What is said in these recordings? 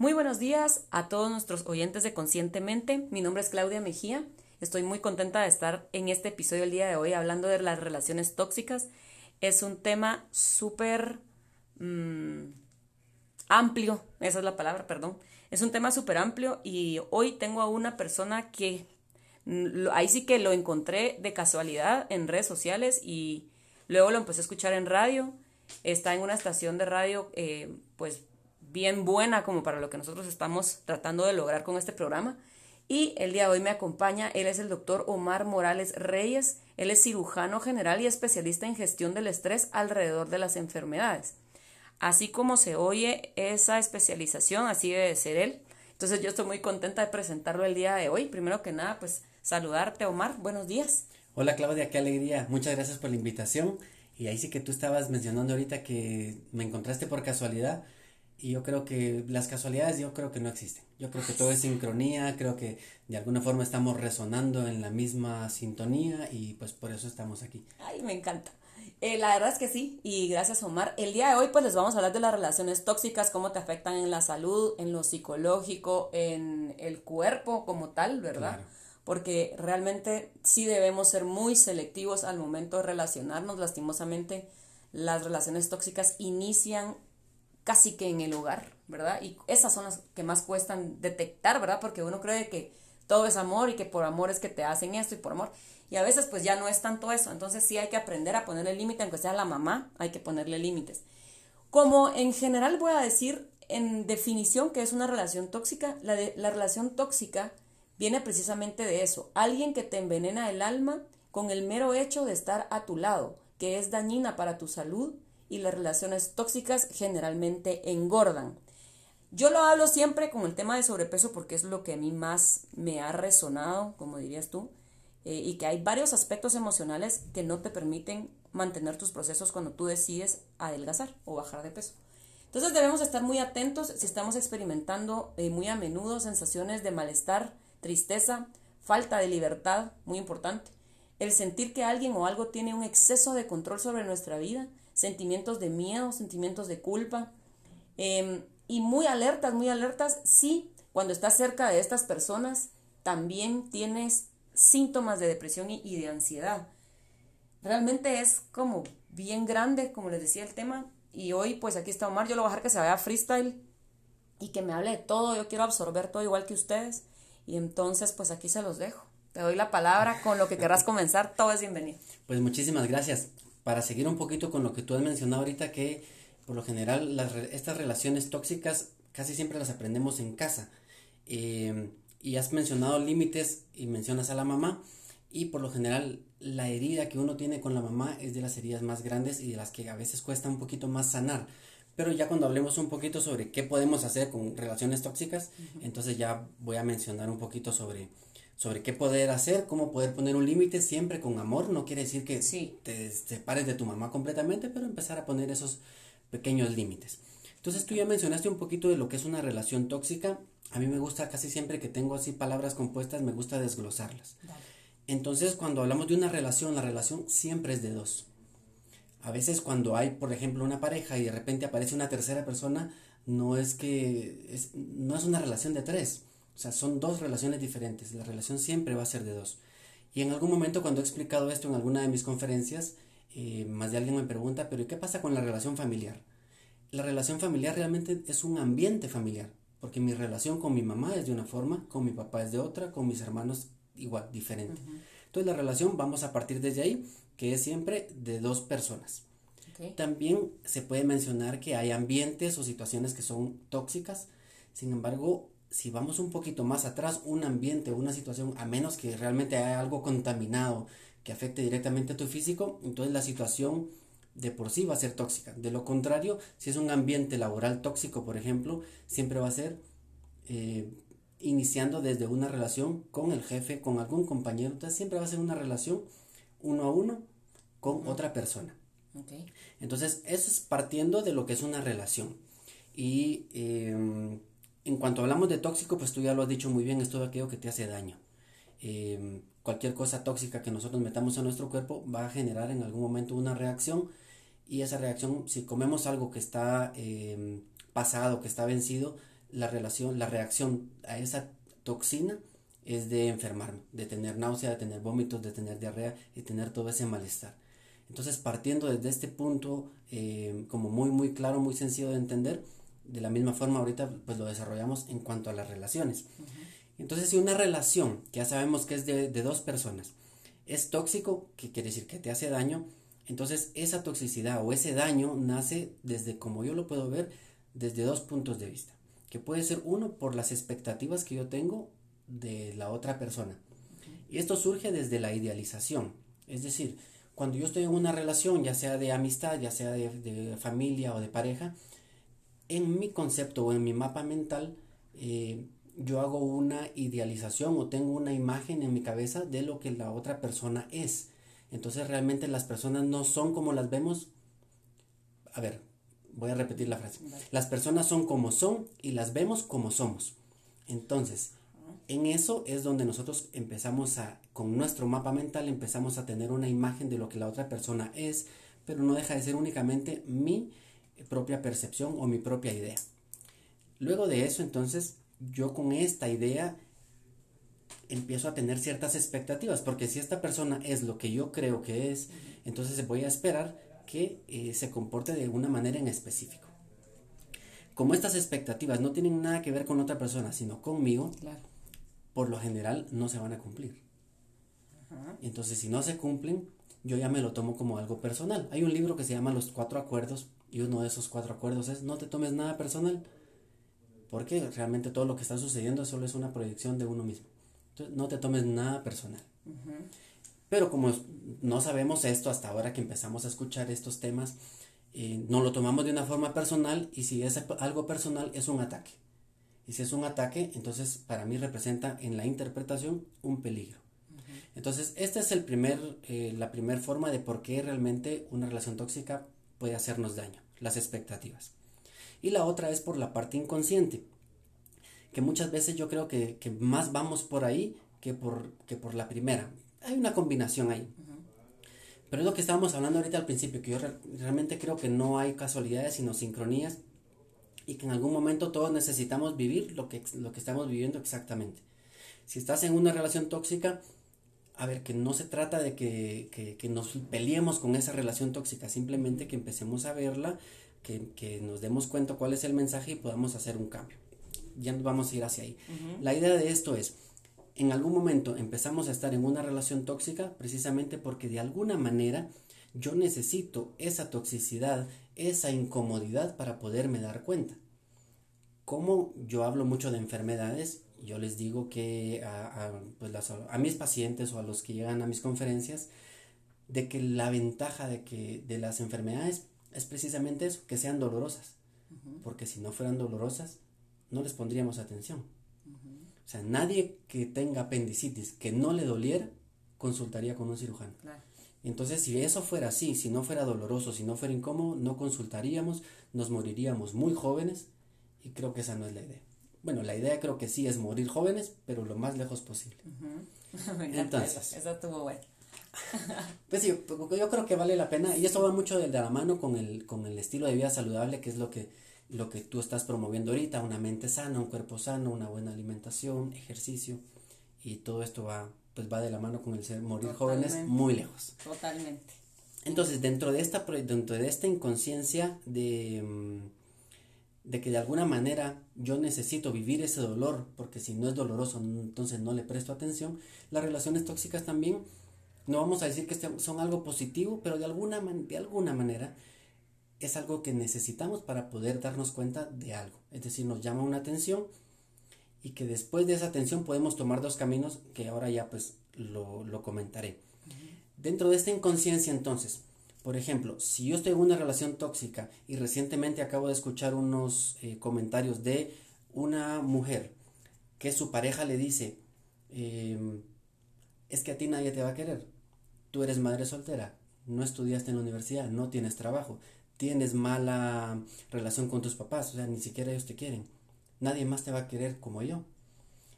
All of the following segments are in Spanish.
Muy buenos días a todos nuestros oyentes de Conscientemente. Mi nombre es Claudia Mejía. Estoy muy contenta de estar en este episodio el día de hoy hablando de las relaciones tóxicas. Es un tema súper mm, amplio, esa es la palabra, perdón. Es un tema súper amplio y hoy tengo a una persona que mm, ahí sí que lo encontré de casualidad en redes sociales y luego lo empecé a escuchar en radio. Está en una estación de radio, eh, pues bien buena como para lo que nosotros estamos tratando de lograr con este programa. Y el día de hoy me acompaña, él es el doctor Omar Morales Reyes, él es cirujano general y especialista en gestión del estrés alrededor de las enfermedades. Así como se oye esa especialización, así debe ser él. Entonces yo estoy muy contenta de presentarlo el día de hoy. Primero que nada, pues saludarte Omar, buenos días. Hola Claudia, qué alegría. Muchas gracias por la invitación. Y ahí sí que tú estabas mencionando ahorita que me encontraste por casualidad. Y yo creo que las casualidades yo creo que no existen. Yo creo que todo es sincronía, creo que de alguna forma estamos resonando en la misma sintonía y pues por eso estamos aquí. Ay, me encanta. Eh, la verdad es que sí, y gracias Omar. El día de hoy pues les vamos a hablar de las relaciones tóxicas, cómo te afectan en la salud, en lo psicológico, en el cuerpo como tal, ¿verdad? Porque realmente sí debemos ser muy selectivos al momento de relacionarnos. Lastimosamente las relaciones tóxicas inician casi que en el hogar, ¿verdad? Y esas son las que más cuestan detectar, ¿verdad? Porque uno cree que todo es amor y que por amor es que te hacen esto y por amor. Y a veces pues ya no es tanto eso. Entonces sí hay que aprender a ponerle límite, aunque sea la mamá, hay que ponerle límites. Como en general voy a decir en definición que es una relación tóxica, la, la relación tóxica viene precisamente de eso. Alguien que te envenena el alma con el mero hecho de estar a tu lado, que es dañina para tu salud y las relaciones tóxicas generalmente engordan. Yo lo hablo siempre con el tema de sobrepeso porque es lo que a mí más me ha resonado, como dirías tú, eh, y que hay varios aspectos emocionales que no te permiten mantener tus procesos cuando tú decides adelgazar o bajar de peso. Entonces debemos estar muy atentos si estamos experimentando eh, muy a menudo sensaciones de malestar, tristeza, falta de libertad, muy importante, el sentir que alguien o algo tiene un exceso de control sobre nuestra vida, sentimientos de miedo, sentimientos de culpa. Em, y muy alertas, muy alertas, sí, cuando estás cerca de estas personas, también tienes síntomas de depresión y, de ansiedad. Realmente es como bien grande, como les decía el tema. Y hoy, pues aquí está Omar, yo lo voy a dejar que se vaya freestyle y que me hable de todo. Yo quiero absorber todo igual que ustedes. Y entonces, pues aquí se los dejo. Te doy la palabra con lo que querrás comenzar. Todo es bienvenido. Pues muchísimas gracias para seguir un poquito con lo que tú has mencionado ahorita, que por lo general las, estas relaciones tóxicas casi siempre las aprendemos en casa. Eh, y has mencionado límites y mencionas a la mamá. Y por lo general la herida que uno tiene con la mamá es de las heridas más grandes y de las que a veces cuesta un poquito más sanar. Pero ya cuando hablemos un poquito sobre qué podemos hacer con relaciones tóxicas, entonces ya voy a mencionar un poquito sobre sobre qué poder hacer, cómo poder poner un límite siempre con amor. No quiere decir que te separes de tu mamá completamente, pero empezar a poner esos pequeños límites. Entonces tú ya mencionaste un poquito de lo que es una relación tóxica. A mí me gusta casi siempre que tengo así palabras compuestas, me gusta desglosarlas. Entonces cuando hablamos de una relación, la relación siempre es de dos. A veces cuando hay, por ejemplo, una pareja y de repente aparece una tercera persona, no es que es, no es una relación de tres o sea, son dos relaciones diferentes. La relación siempre va a ser de dos. Y en algún momento cuando he explicado esto en alguna de mis conferencias, eh, más de alguien me pregunta, pero ¿qué pasa con la relación familiar? La relación familiar realmente es un ambiente familiar, porque mi relación con mi mamá es de una forma, con mi papá es de otra, con mis hermanos igual, diferente. Entonces la relación vamos a partir desde ahí, que es siempre de dos personas. También se puede mencionar que hay ambientes o situaciones que son tóxicas, sin embargo, si vamos un poquito más atrás, un ambiente, una situación, a menos que realmente haya algo contaminado que afecte directamente a tu físico, entonces la situación de por sí va a ser tóxica. De lo contrario, si es un ambiente laboral tóxico, por ejemplo, siempre va a ser eh, iniciando desde una relación con el jefe, con algún compañero, entonces siempre va a ser una relación uno a uno con otra persona. Entonces, eso es partiendo de lo que es una relación. Y em, en cuanto hablamos de tóxico, pues tú ya lo has dicho muy bien, es todo aquello que te hace daño. Em, cualquier cosa tóxica que nosotros metamos a nuestro cuerpo va a generar en algún momento una reacción y esa reacción, si comemos algo que está em, pasado, que está vencido, la relación, la reacción a esa toxina es de enfermarme, de tener náusea, de tener vómitos, de tener diarrea y tener todo ese malestar. Entonces, partiendo desde este punto, eh, como muy, muy claro, muy sencillo de entender, de la misma forma ahorita pues lo desarrollamos en cuanto a las relaciones. Entonces, si una relación, que ya sabemos que es de, de dos personas, es tóxico, que quiere decir que te hace daño, entonces esa toxicidad o ese daño nace desde, como yo lo puedo ver, desde dos puntos de vista. Que puede ser uno por las expectativas que yo tengo de la otra persona. Y esto surge desde la idealización. Es decir, cuando yo estoy en una relación, ya sea de amistad, ya sea de, familia o de pareja, en mi concepto o en mi mapa mental, eh, yo hago una idealización o tengo una imagen en mi cabeza de lo que la otra persona es. Entonces realmente las personas no son como las vemos. A ver, voy a repetir la frase. Las personas son como son y las vemos como somos. Entonces, en eso es donde nosotros empezamos a, con nuestro mapa mental, empezamos a tener una imagen de lo que la otra persona es, pero no deja de ser únicamente mi propia percepción o mi propia idea. Luego de eso, entonces, yo con esta idea empiezo a tener ciertas expectativas, porque si esta persona es lo que yo creo que es, entonces voy a esperar que eh, se comporte de alguna manera en específico. Como estas expectativas no tienen nada que ver con otra persona, sino conmigo, por lo general no se van a cumplir. Entonces, si no se cumplen, yo ya me lo tomo como algo personal. Hay un libro que se llama Los Cuatro Acuerdos y uno de esos cuatro acuerdos es no te tomes nada personal, porque realmente todo lo que está sucediendo solo es una proyección de uno mismo. Entonces, no te tomes nada personal. Pero como no sabemos esto hasta ahora que empezamos a escuchar estos temas, eh, no lo tomamos de una forma personal y si es algo personal es un ataque. Y si es un ataque, entonces para mí representa en la interpretación un peligro. Entonces, esta es el primer, eh, la primera forma de por qué realmente una relación tóxica puede hacernos daño, las expectativas. Y la otra es por la parte inconsciente, que muchas veces yo creo que, más vamos por ahí que por, que por la primera. Hay una combinación ahí. Pero es lo que estábamos hablando ahorita al principio, que yo realmente creo que no hay casualidades, sino sincronías y que en algún momento todos necesitamos vivir lo que, lo que estamos viviendo exactamente. Si estás en una relación tóxica, a ver, que no se trata de que, nos peleemos con esa relación tóxica, simplemente que empecemos a verla, que, nos demos cuenta cuál es el mensaje y podamos hacer un cambio. Ya nos vamos a ir hacia ahí. La idea de esto es, en algún momento empezamos a estar en una relación tóxica precisamente porque de alguna manera yo necesito esa toxicidad, esa incomodidad para poderme dar cuenta. Como yo hablo mucho de enfermedades, yo les digo que a, pues a, mis pacientes o a los que llegan a mis conferencias, de que la ventaja de, que, de las enfermedades es precisamente eso, que sean dolorosas. Porque si no fueran dolorosas, no les pondríamos atención. O sea, nadie que tenga apendicitis que no le doliera, consultaría con un cirujano. Entonces, si eso fuera así, si no fuera doloroso, si no fuera incómodo, no consultaríamos, nos moriríamos muy jóvenes y creo que esa no es la idea. Bueno, la idea creo que sí es morir jóvenes, pero lo más lejos posible. Entonces, eso, estuvo bueno. pues sí, yo creo que vale la pena y eso va mucho de, la mano con el, con el estilo de vida saludable, que es lo que, lo que tú estás promoviendo ahorita, una mente sana, un cuerpo sano, una buena alimentación, ejercicio y todo esto va pues va de la mano con el ser morir jóvenes muy lejos. Totalmente. Entonces, dentro de esta, dentro de esta inconsciencia de, mm, de que de alguna manera yo necesito vivir ese dolor, porque si no es doloroso, entonces no le presto atención, las relaciones tóxicas también, no vamos a decir que son algo positivo, pero de alguna, de alguna manera es algo que necesitamos para poder darnos cuenta de algo. Es decir, nos llama una atención y que después de esa atención podemos tomar dos caminos que ahora ya pues lo, comentaré. Dentro de esta inconsciencia entonces, por ejemplo, si yo estoy en una relación tóxica y recientemente acabo de escuchar unos eh, comentarios de una mujer que su pareja le dice, em, es que a ti nadie te va a querer, tú eres madre soltera, no estudiaste en la universidad, no tienes trabajo, tienes mala relación con tus papás, o sea, ni siquiera ellos te quieren. Nadie más te va a querer como yo.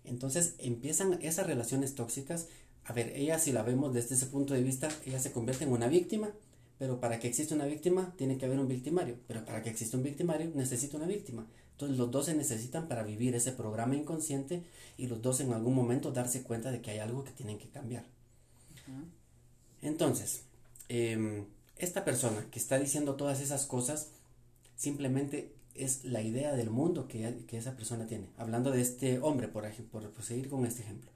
Entonces empiezan esas relaciones tóxicas. A ver, ella si la vemos desde ese punto de vista, ella se convierte en una víctima, pero para que exista una víctima tiene que haber un victimario, pero para que exista un victimario necesita una víctima. Entonces los dos se necesitan para vivir ese programa inconsciente y los dos en algún momento darse cuenta de que hay algo que tienen que cambiar. Entonces, em, esta persona que está diciendo todas esas cosas simplemente es la idea del mundo que, esa persona tiene. Hablando de este hombre, por ejemplo, por seguir con este ejemplo.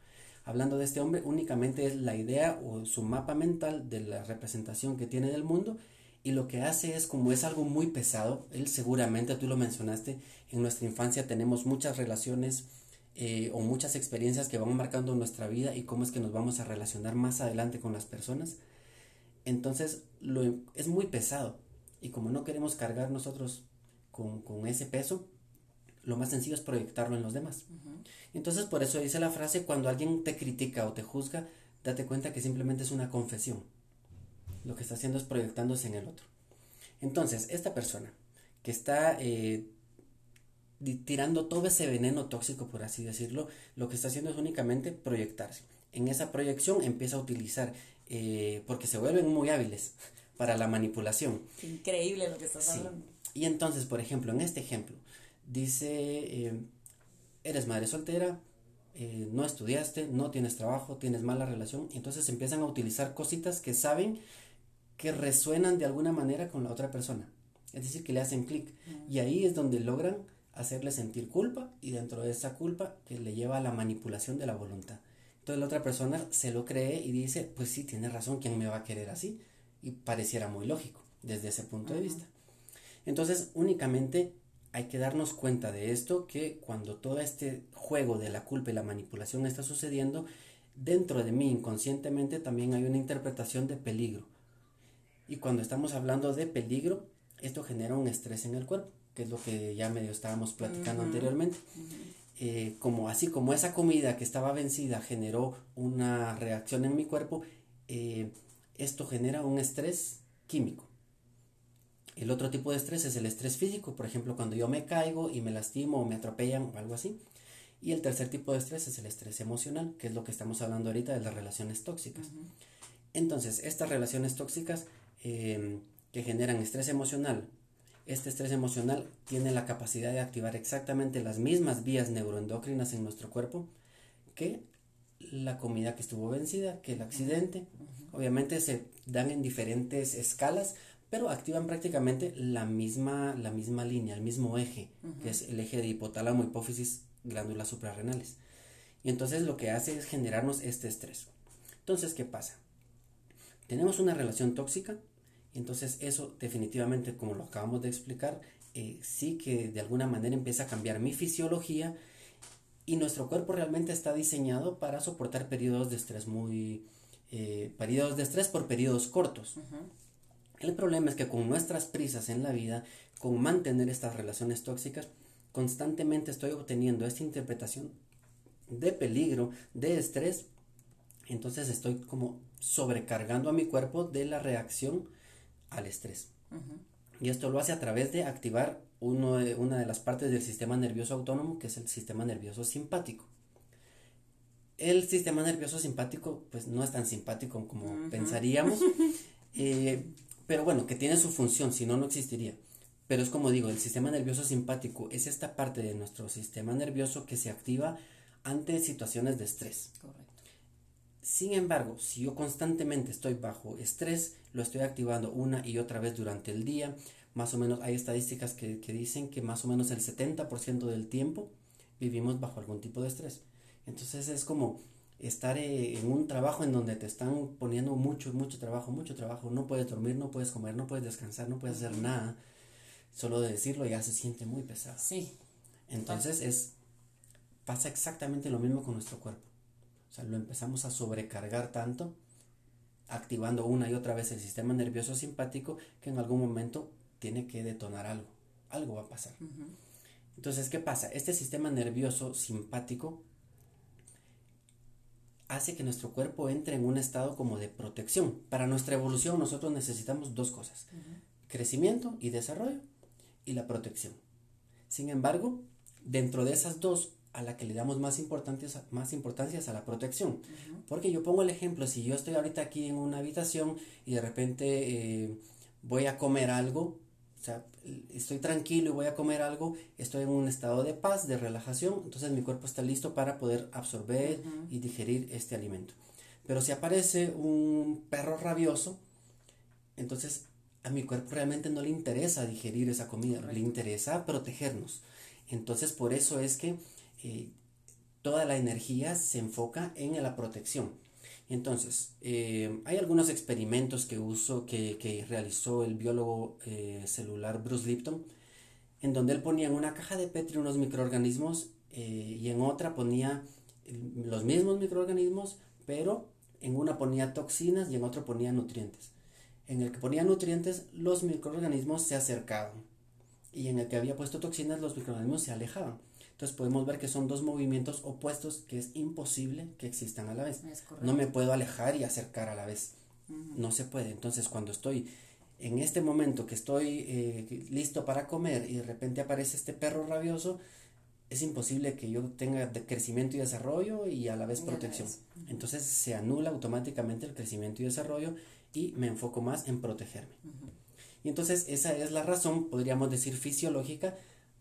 Hablando de este hombre, únicamente es la idea o su mapa mental de la representación que tiene del mundo y lo que hace es como es algo muy pesado, él seguramente, tú lo mencionaste, en nuestra infancia tenemos muchas relaciones eh, o muchas experiencias que van marcando nuestra vida y cómo es que nos vamos a relacionar más adelante con las personas. Entonces lo, es muy pesado y como no queremos cargar nosotros con, ese peso, lo más sencillo es proyectarlo en los demás. Entonces por eso dice la frase, cuando alguien te critica o te juzga, date cuenta que simplemente es una confesión. Lo que está haciendo es proyectándose en el otro. Entonces, esta persona que está eh, tirando todo ese veneno tóxico, por así decirlo, lo que está haciendo es únicamente proyectarse. En esa proyección empieza a utilizar, eh, porque se vuelven muy hábiles para la manipulación. Increíble lo que estás hablando. Y entonces, por ejemplo, en este ejemplo, dice, eh, eres madre soltera, eh, no estudiaste, no tienes trabajo, tienes mala relación, entonces empiezan a utilizar cositas que saben que resuenan de alguna manera con la otra persona. Es decir, que le hacen clic. Y ahí es donde logran hacerle sentir culpa y dentro de esa culpa que le lleva a la manipulación de la voluntad. Entonces la otra persona se lo cree y dice, pues sí, tiene razón, ¿quién me va a querer así? Y pareciera muy lógico desde ese punto de vista. Entonces únicamente hay que darnos cuenta de esto, que cuando todo este juego de la culpa y la manipulación está sucediendo, dentro de mí inconscientemente también hay una interpretación de peligro. Y cuando estamos hablando de peligro, esto genera un estrés en el cuerpo que es lo que ya medio estábamos platicando anteriormente. Eh, como así como esa comida que estaba vencida generó una reacción en mi cuerpo, eh, esto genera un estrés químico. El otro tipo de estrés es el estrés físico, por ejemplo, cuando yo me caigo y me lastimo o me atropellan o algo así. Y el tercer tipo de estrés es el estrés emocional, que es lo que estamos hablando ahorita de las relaciones tóxicas. Entonces, estas relaciones tóxicas eh, que generan estrés emocional este estrés emocional tiene la capacidad de activar exactamente las mismas vías neuroendocrinas en nuestro cuerpo que la comida que estuvo vencida, que el accidente. Obviamente se dan en diferentes escalas, pero activan prácticamente la misma, la misma línea, el mismo eje, que es el eje de hipotálamo, hipófisis, glándulas suprarrenales. Y entonces lo que hace es generarnos este estrés. Entonces, ¿qué pasa? Tenemos una relación tóxica, entonces eso definitivamente, como lo acabamos de explicar, eh, sí que de alguna manera empieza a cambiar mi fisiología y nuestro cuerpo realmente está diseñado para soportar periodos de estrés muy... Eh, periodos de estrés por periodos cortos. El problema es que con nuestras prisas en la vida, con mantener estas relaciones tóxicas, constantemente estoy obteniendo esta interpretación de peligro, de estrés, entonces estoy como sobrecargando a mi cuerpo de la reacción al estrés. Y esto lo hace a través de activar uno de, una de las partes del sistema nervioso autónomo, que es el sistema nervioso simpático. El sistema nervioso simpático, pues no es tan simpático como pensaríamos, eh, pero bueno, que tiene su función, si no, no existiría. Pero es como digo, el sistema nervioso simpático es esta parte de nuestro sistema nervioso que se activa ante situaciones de estrés. Correcto. Sin embargo, si yo constantemente estoy bajo estrés, lo estoy activando una y otra vez durante el día, más o menos hay estadísticas que, dicen que más o menos el 70% del tiempo vivimos bajo algún tipo de estrés. Entonces es como estar eh, en un trabajo en donde te están poniendo mucho, mucho trabajo, mucho trabajo, no puedes dormir, no puedes comer, no puedes descansar, no puedes hacer nada. Solo de decirlo ya se siente muy pesado. Sí. Entonces es pasa exactamente lo mismo con nuestro cuerpo. O sea, lo empezamos a sobrecargar tanto, activando una y otra vez el sistema nervioso simpático, que en algún momento tiene que detonar algo. Algo va a pasar. Entonces, ¿qué pasa? Este sistema nervioso simpático hace que nuestro cuerpo entre en un estado como de protección. Para nuestra evolución nosotros necesitamos dos cosas, crecimiento y desarrollo y la protección. Sin embargo, dentro de esas dos a la que le damos más importancia, más importancia a la protección. Porque yo pongo el ejemplo, si yo estoy ahorita aquí en una habitación y de repente eh, voy a comer algo, o sea, estoy tranquilo y voy a comer algo, estoy en un estado de paz, de relajación, entonces mi cuerpo está listo para poder absorber y digerir este alimento. Pero si aparece un perro rabioso, entonces a mi cuerpo realmente no le interesa digerir esa comida, le interesa protegernos. Entonces por eso es que eh, toda la energía se enfoca en la protección. Entonces, eh, hay algunos experimentos que uso, que, realizó el biólogo eh, celular Bruce Lipton, en donde él ponía en una caja de Petri unos microorganismos eh, y en otra ponía los mismos microorganismos, pero en una ponía toxinas y en otro ponía nutrientes. En el que ponía nutrientes, los microorganismos se acercaban y en el que había puesto toxinas, los microorganismos se alejaban. Entonces podemos ver que son dos movimientos opuestos que es imposible que existan a la vez. No me puedo alejar y acercar a la vez. No se puede. Entonces cuando estoy en este momento que estoy eh, listo para comer y de repente aparece este perro rabioso, es imposible que yo tenga crecimiento y desarrollo y a la vez protección. Entonces se anula automáticamente el crecimiento y desarrollo y me enfoco más en protegerme. Y entonces esa es la razón, podríamos decir, fisiológica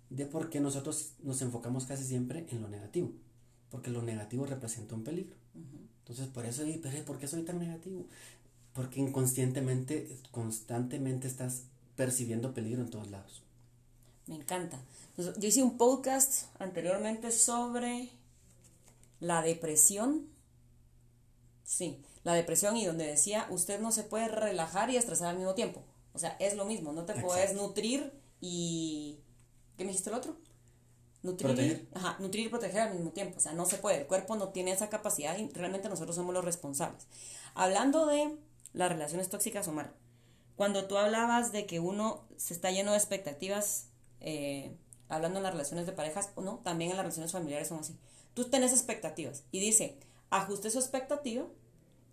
de por qué nosotros nos enfocamos casi siempre en lo negativo, porque lo negativo representa un peligro. Entonces, por eso, pero ¿por qué soy tan negativo? Porque inconscientemente, constantemente estás percibiendo peligro en todos lados. Me encanta. yo hice un podcast anteriormente sobre la depresión. Sí, la depresión y donde decía, usted no se puede relajar y estresar al mismo tiempo. O sea, es lo mismo, no te puedes nutrir y ¿Qué me dijiste el otro? Nutrir, Ajá, nutrir y proteger al mismo tiempo. O sea, no se puede. El cuerpo no tiene esa capacidad y realmente nosotros somos los responsables. Hablando de las relaciones tóxicas, Omar, cuando tú hablabas de que uno se está lleno de expectativas, eh, hablando en las relaciones de parejas, o no, también en las relaciones familiares son así. Tú tenés expectativas y dice, ajuste su expectativa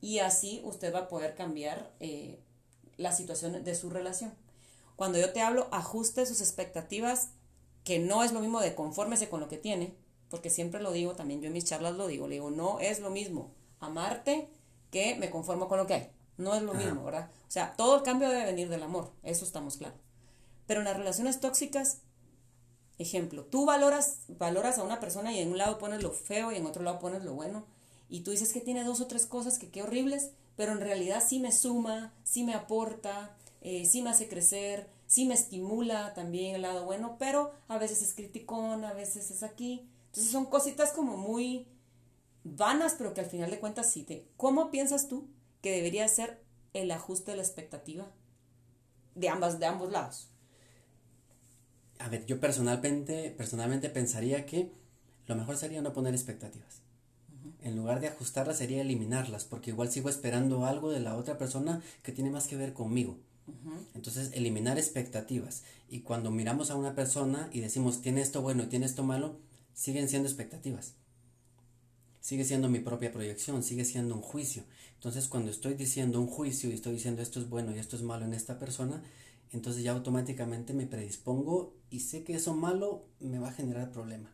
y así usted va a poder cambiar eh, la situación de su relación. Cuando yo te hablo, ajuste sus expectativas, que no es lo mismo de confórmese con lo que tiene, porque siempre lo digo, también yo en mis charlas lo digo, le digo, no es lo mismo amarte que me conformo con lo que hay. No es lo mismo, ¿verdad? O sea, todo el cambio debe venir del amor, eso estamos claros. Pero en las relaciones tóxicas, ejemplo, tú valoras, valoras a una persona y en un lado pones lo feo y en otro lado pones lo bueno, y tú dices que tiene dos o tres cosas que qué horribles, pero en realidad sí me suma, sí me aporta, eh, sí me hace crecer, sí me estimula también el lado bueno, pero a veces es criticón, a veces es aquí. Entonces son cositas como muy vanas, pero que al final de cuentas sí te... ¿Cómo piensas tú que debería ser el ajuste de la expectativa de, ambas, de ambos lados? A ver, yo personalmente, personalmente pensaría que lo mejor sería no poner expectativas. En lugar de ajustarlas sería eliminarlas, porque igual sigo esperando algo de la otra persona que tiene más que ver conmigo. Entonces, eliminar expectativas. Y cuando miramos a una persona y decimos, tiene esto bueno y tiene esto malo, siguen siendo expectativas. Sigue siendo mi propia proyección, sigue siendo un juicio. Entonces, cuando estoy diciendo un juicio y estoy diciendo esto es bueno y esto es malo en esta persona, entonces ya automáticamente me predispongo y sé que eso malo me va a generar problema.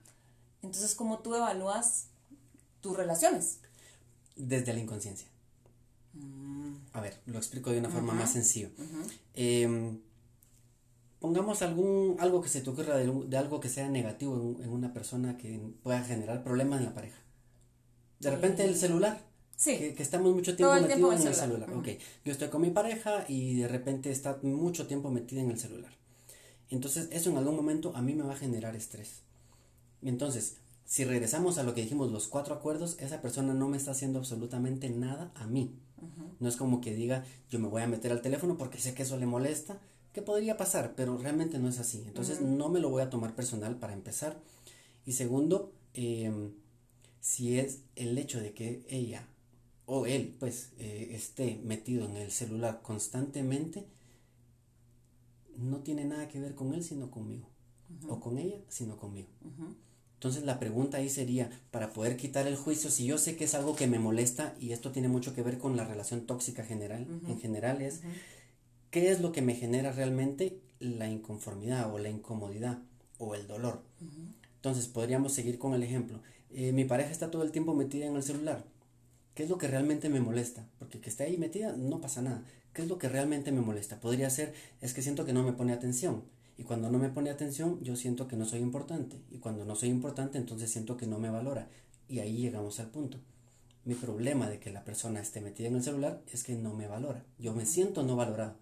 Entonces, ¿cómo tú evalúas tus relaciones? Desde la inconsciencia. A ver, lo explico de una forma más sencilla. Em, pongamos algún, algo que se te ocurra de, algo que sea negativo en, una persona que pueda generar problemas en la pareja. De repente el celular. Sí. Que, estamos mucho tiempo metidos en el celular. yo estoy con mi pareja y de repente está mucho tiempo metida en el celular. Entonces, eso en algún momento a mí me va a generar estrés. Entonces, si regresamos a lo que dijimos, los cuatro acuerdos, esa persona no me está haciendo absolutamente nada a mí. No es como que diga, yo me voy a meter al teléfono porque sé que eso le molesta, que podría pasar, pero realmente no es así. Entonces no me lo voy a tomar personal para empezar. Y segundo, em, si es el hecho de que ella o él pues eh, esté metido en el celular constantemente, no tiene nada que ver con él sino conmigo. O con ella sino conmigo. Entonces la pregunta ahí sería, para poder quitar el juicio, si yo sé que es algo que me molesta y esto tiene mucho que ver con la relación tóxica general, en general es, ¿qué es lo que me genera realmente la inconformidad o la incomodidad o el dolor? Entonces podríamos seguir con el ejemplo. Eh, mi pareja está todo el tiempo metida en el celular. ¿Qué es lo que realmente me molesta? Porque que esté ahí metida no pasa nada. ¿Qué es lo que realmente me molesta? Podría ser, es que siento que no me pone atención. Y cuando no me pone atención, yo siento que no soy importante. Y cuando no soy importante, entonces siento que no me valora. Y ahí llegamos al punto. Mi problema de que la persona esté metida en el celular es que no me valora. Yo me siento no valorado.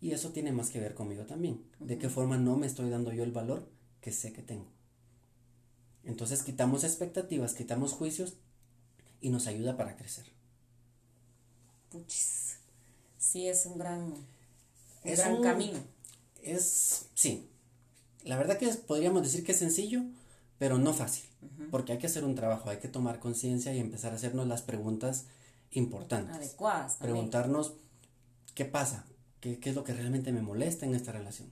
Y eso tiene más que ver conmigo también. De qué forma no me estoy dando yo el valor que sé que tengo. Entonces quitamos expectativas, quitamos juicios y nos ayuda para crecer. Puchis. Sí, es un gran, es gran camino. Es, sí. La verdad que podríamos decir que es sencillo, pero no fácil. Porque hay que hacer un trabajo, hay que tomar conciencia y empezar a hacernos las preguntas importantes. Adecuadas. Preguntarnos qué pasa, qué, es lo que realmente me molesta en esta relación.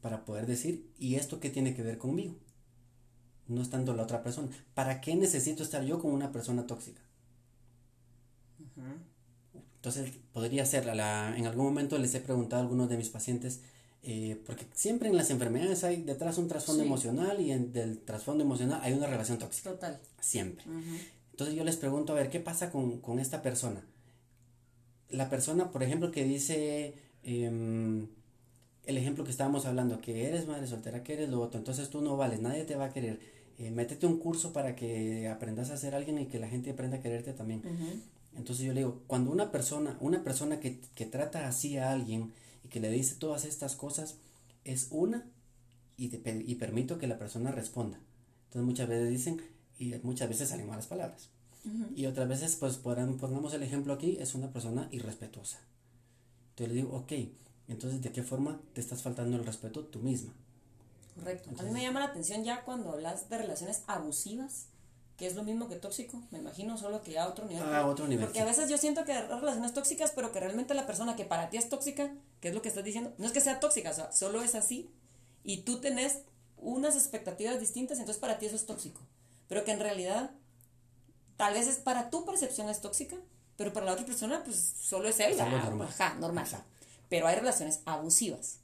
Para poder decir, ¿y esto qué tiene que ver conmigo? no estando la otra persona. ¿Para qué necesito estar yo con una persona tóxica? Entonces, podría ser, la, en algún momento les he preguntado a algunos de mis pacientes, eh, porque siempre en las enfermedades hay detrás un trasfondo emocional y en, del trasfondo emocional hay una relación tóxica. Total. Siempre. Entonces yo les pregunto, a ver, ¿qué pasa con, con esta persona? La persona, por ejemplo, que dice, em, el ejemplo que estábamos hablando, que eres madre soltera, que eres lo otro, entonces tú no vales, nadie te va a querer eh, métete un curso para que aprendas a ser alguien y que la gente aprenda a quererte también. Entonces yo le digo, cuando una persona, una persona que, que, trata así a alguien y que le dice todas estas cosas, es una y, y permito que la persona responda. Entonces muchas veces dicen, y muchas veces salen malas palabras. Y otras veces, pues pongamos el ejemplo aquí, es una persona irrespetuosa. Entonces le digo, ok, entonces ¿de qué forma te estás faltando el respeto tú misma? Correcto. a mí me llama la atención ya cuando hablas de relaciones abusivas, que es lo mismo que tóxico, me imagino, solo que a otro nivel. A otro nivel. Porque a veces yo siento que hay relaciones tóxicas, pero que realmente la persona que para ti es tóxica, que es lo que estás diciendo, no es que sea tóxica, o sea, solo es así, y tú tenés unas expectativas distintas, entonces para ti eso es tóxico. Pero que en realidad, tal vez es para tu percepción es tóxica, pero para la otra persona, pues solo es él. normal. Ajá, normal. Pero hay relaciones abusivas.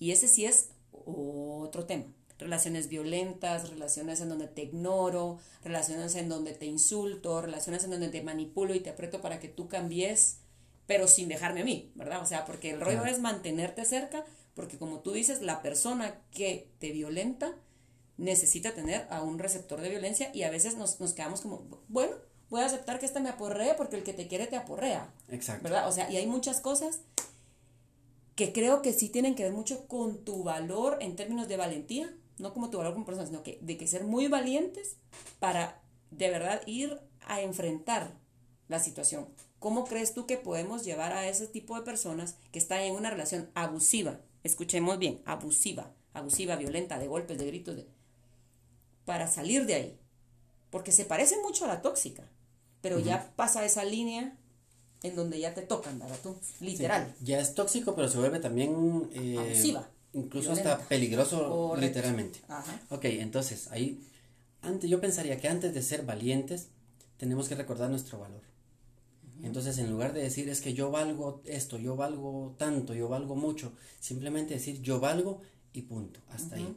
Y ese sí es otro tema. Relaciones violentas, relaciones en donde te ignoro, relaciones en donde te insulto, relaciones en donde te manipulo y te aprieto para que tú cambies, pero sin dejarme a mí, ¿verdad? O sea, porque el rollo es mantenerte cerca, porque como tú dices, la persona que te violenta necesita tener a un receptor de violencia y a veces nos, nos quedamos como, bueno, voy a aceptar que esta me aporrea porque el que te quiere te aporrea. Exacto. ¿Verdad? O sea, y hay muchas cosas que creo que sí tienen que ver mucho con tu valor en términos de valentía, no como tu valor como persona, sino que de que ser muy valientes para de verdad ir a enfrentar la situación. ¿Cómo crees tú que podemos llevar a ese tipo de personas que están en una relación abusiva? Escuchemos bien, abusiva, abusiva, violenta, de golpes, de gritos, de... para salir de ahí. Porque se parece mucho a la tóxica, pero ya pasa esa línea en donde ya te tocan, ¿verdad? Tú, literal. ya es tóxico, pero se vuelve también... Eh, Incluso hasta peligroso, literalmente. Ok, entonces, ahí, antes, yo pensaría que antes de ser valientes, tenemos que recordar nuestro valor. Entonces, en lugar de decir es que yo valgo esto, yo valgo tanto, yo valgo mucho, simplemente decir yo valgo y punto, hasta ahí.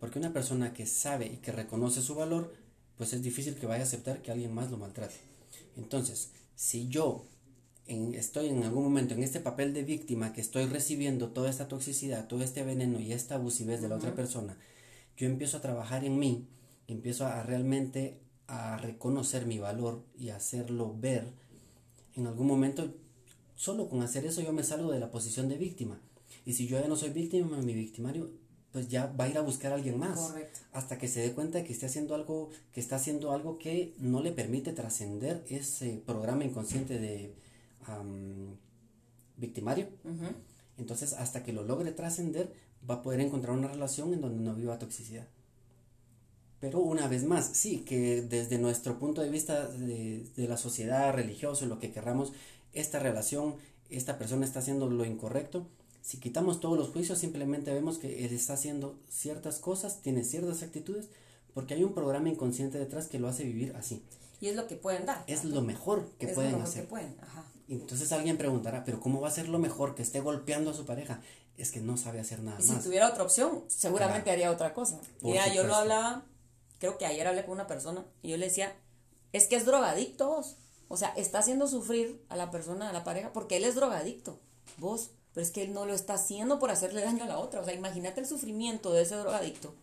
Porque una persona que sabe y que reconoce su valor, pues es difícil que vaya a aceptar que alguien más lo maltrate. Entonces, si yo estoy en algún momento en este papel de víctima que estoy recibiendo toda esta toxicidad, todo este veneno y esta abusivez de la otra persona, yo empiezo a trabajar en mí, empiezo a realmente a reconocer mi valor y hacerlo ver, en algún momento, solo con hacer eso yo me salgo de la posición de víctima. Y si yo ya no soy víctima, mi victimario, pues ya va a ir a buscar a alguien más. Hasta que se dé cuenta de que esté haciendo algo, que está haciendo algo que no le permite trascender ese programa inconsciente de, victimario. Entonces, hasta que lo logre trascender, va a poder encontrar una relación en donde no viva toxicidad. Pero una vez más, sí, que desde nuestro punto de vista de, la sociedad religiosa, lo que querramos, esta relación, esta persona está haciendo lo incorrecto. Si quitamos todos los juicios, simplemente vemos que él está haciendo ciertas cosas, tiene ciertas actitudes, porque hay un programa inconsciente detrás que lo hace vivir así. Y es lo que pueden dar. Es lo mejor que pueden hacer. pueden. Ajá. Entonces alguien preguntará, pero ¿cómo va a ser lo mejor que esté golpeando a su pareja? Es que no sabe hacer nada y más. Si tuviera otra opción, seguramente haría otra cosa. Mira, yo lo hablaba, creo que ayer hablé con una persona y yo le decía, es que es drogadicto vos. O sea, está haciendo sufrir a la persona, a la pareja, porque él es drogadicto, vos, pero es que él no lo está haciendo por hacerle daño a la otra. O sea, imagínate el sufrimiento de ese drogadicto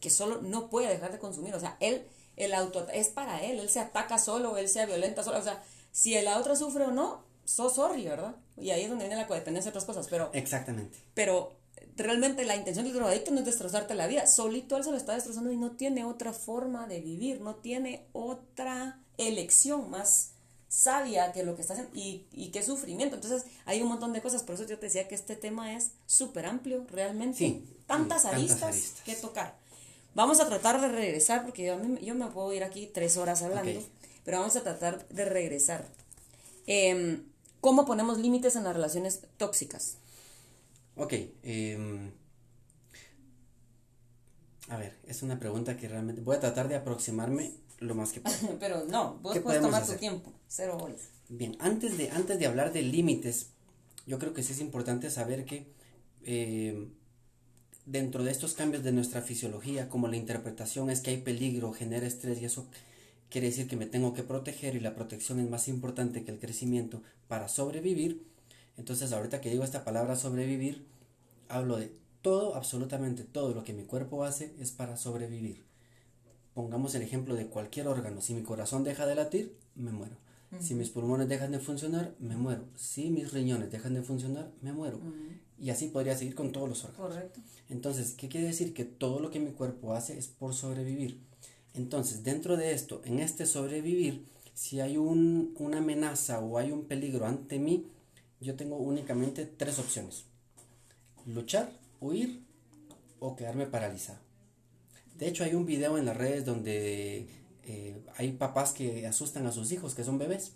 que solo no puede dejar de consumir. O sea, él, el auto es para él, él se ataca solo, él se violenta solo. O sea, si la otra sufre o no, so sorry, ¿verdad? Y ahí es donde viene la codependencia y otras cosas, pero... Exactamente. Pero realmente la intención del drogadicto no es destrozarte la vida, solito él se lo está destrozando y no tiene otra forma de vivir, no tiene otra elección más sabia que lo que está haciendo y, y qué sufrimiento. Entonces hay un montón de cosas, por eso yo te decía que este tema es súper amplio, realmente. Sí, tantas, sí, aristas tantas aristas. que tocar. Vamos a tratar de regresar, porque yo, yo me puedo ir aquí tres horas hablando, Ok. Pero vamos a tratar de regresar. Em, ¿Cómo ponemos límites en las relaciones tóxicas? Ok. em, a ver, es una pregunta que realmente voy a tratar de aproximarme lo más que pueda. Pero no, vos ¿Qué puedes tomar tu hacer? tiempo, cero bolas. Bien, antes de, antes de hablar de límites, yo creo que sí es importante saber que eh, dentro de estos cambios de nuestra fisiología, como la interpretación es que hay peligro, genera estrés y eso quiere decir que me tengo que proteger y la protección es más importante que el crecimiento para sobrevivir, entonces ahorita que digo esta palabra sobrevivir, hablo de todo, absolutamente todo lo que mi cuerpo hace es para sobrevivir. Pongamos el ejemplo de cualquier órgano. Si mi corazón deja de latir, me muero. Si mis pulmones dejan de funcionar, me muero. Si mis riñones dejan de funcionar, me muero. Y así podría seguir con todos los órganos. Correcto. Entonces, ¿qué quiere decir? Que todo lo que mi cuerpo hace es por sobrevivir. Entonces, dentro de esto, en este sobrevivir, si hay un- una amenaza o hay un peligro ante mí, yo tengo únicamente tres opciones. Luchar, huir o quedarme paralizado. De hecho, hay un video en las redes donde eh, hay papás que asustan a sus hijos, que son bebés,